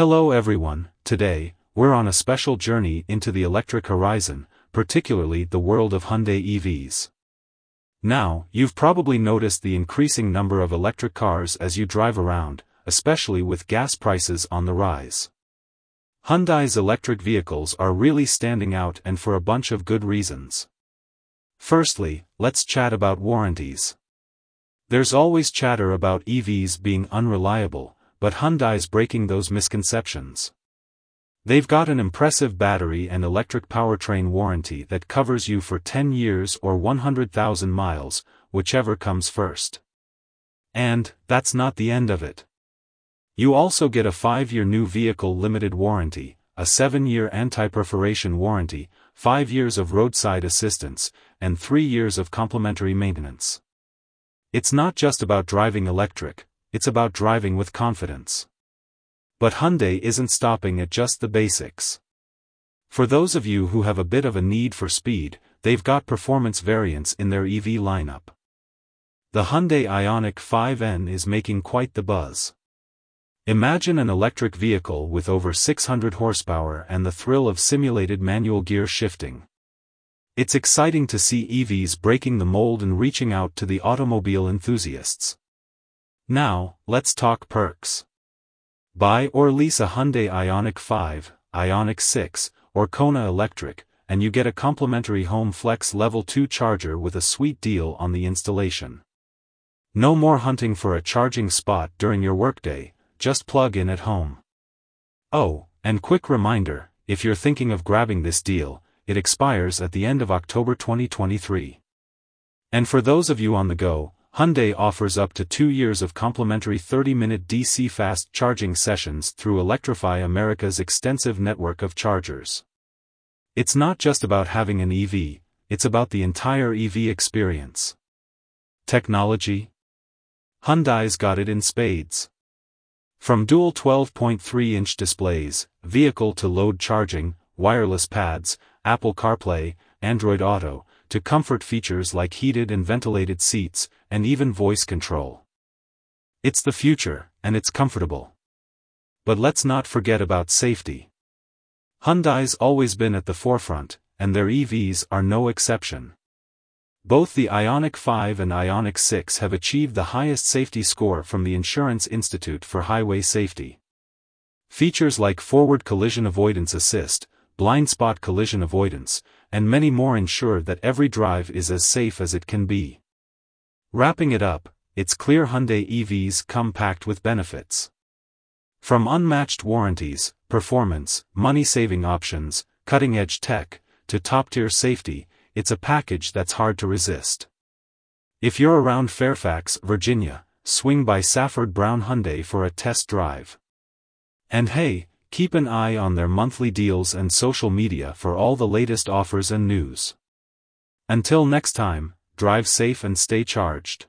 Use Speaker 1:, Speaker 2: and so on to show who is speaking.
Speaker 1: Hello everyone, today, we're on a special journey into the electric horizon, particularly the world of Hyundai EVs. Now, you've probably noticed the increasing number of electric cars as you drive around, especially with gas prices on the rise. Hyundai's electric vehicles are really standing out and for a bunch of good reasons. Firstly, let's chat about warranties. There's always chatter about EVs being unreliable, but Hyundai's breaking those misconceptions. They've got an impressive battery and electric powertrain warranty that covers you for 10 years or 100,000 miles, whichever comes first. And, that's not the end of it. You also get a 5-year new vehicle limited warranty, a 7-year anti-perforation warranty, 5 years of roadside assistance, and 3 years of complimentary maintenance. It's not just about driving electric, it's about driving with confidence. But Hyundai isn't stopping at just the basics. For those of you who have a bit of a need for speed, they've got performance variants in their EV lineup. The Hyundai IONIQ 5N is making quite the buzz. Imagine an electric vehicle with over 600 horsepower and the thrill of simulated manual gear shifting. It's exciting to see EVs breaking the mold and reaching out to the automobile enthusiasts. Now, let's talk perks. Buy or lease a Hyundai IONIQ 5, IONIQ 6, or Kona Electric, and you get a complimentary Home Flex Level 2 charger with a sweet deal on the installation. No more hunting for a charging spot during your workday, just plug in at home. Oh, and quick reminder, if you're thinking of grabbing this deal, it expires at the end of October 2023. And for those of you on the go, Hyundai offers up to two years of complimentary 30-minute DC fast charging sessions through Electrify America's extensive network of chargers. It's not just about having an EV, it's about the entire EV experience. Technology? Hyundai's got it in spades. From dual 12.3-inch displays, vehicle-to-load charging, wireless pads, Apple CarPlay, Android Auto, to comfort features like heated and ventilated seats, and even voice control. It's the future, and it's comfortable. But let's not forget about safety. Hyundai's always been at the forefront, and their EVs are no exception. Both the IONIQ 5 and IONIQ 6 have achieved the highest safety score from the Insurance Institute for Highway Safety. Features like forward collision avoidance assist, blind spot collision avoidance, and many more ensure that every drive is as safe as it can be. Wrapping it up, it's clear Hyundai EVs come packed with benefits. From unmatched warranties, performance, money-saving options, cutting-edge tech, to top-tier safety, it's a package that's hard to resist. If you're around Fairfax, Virginia, swing by Safford Brown Hyundai for a test drive. And hey, Keep an eye on their monthly deals and social media for all the latest offers and news. Until next time, drive safe and stay charged.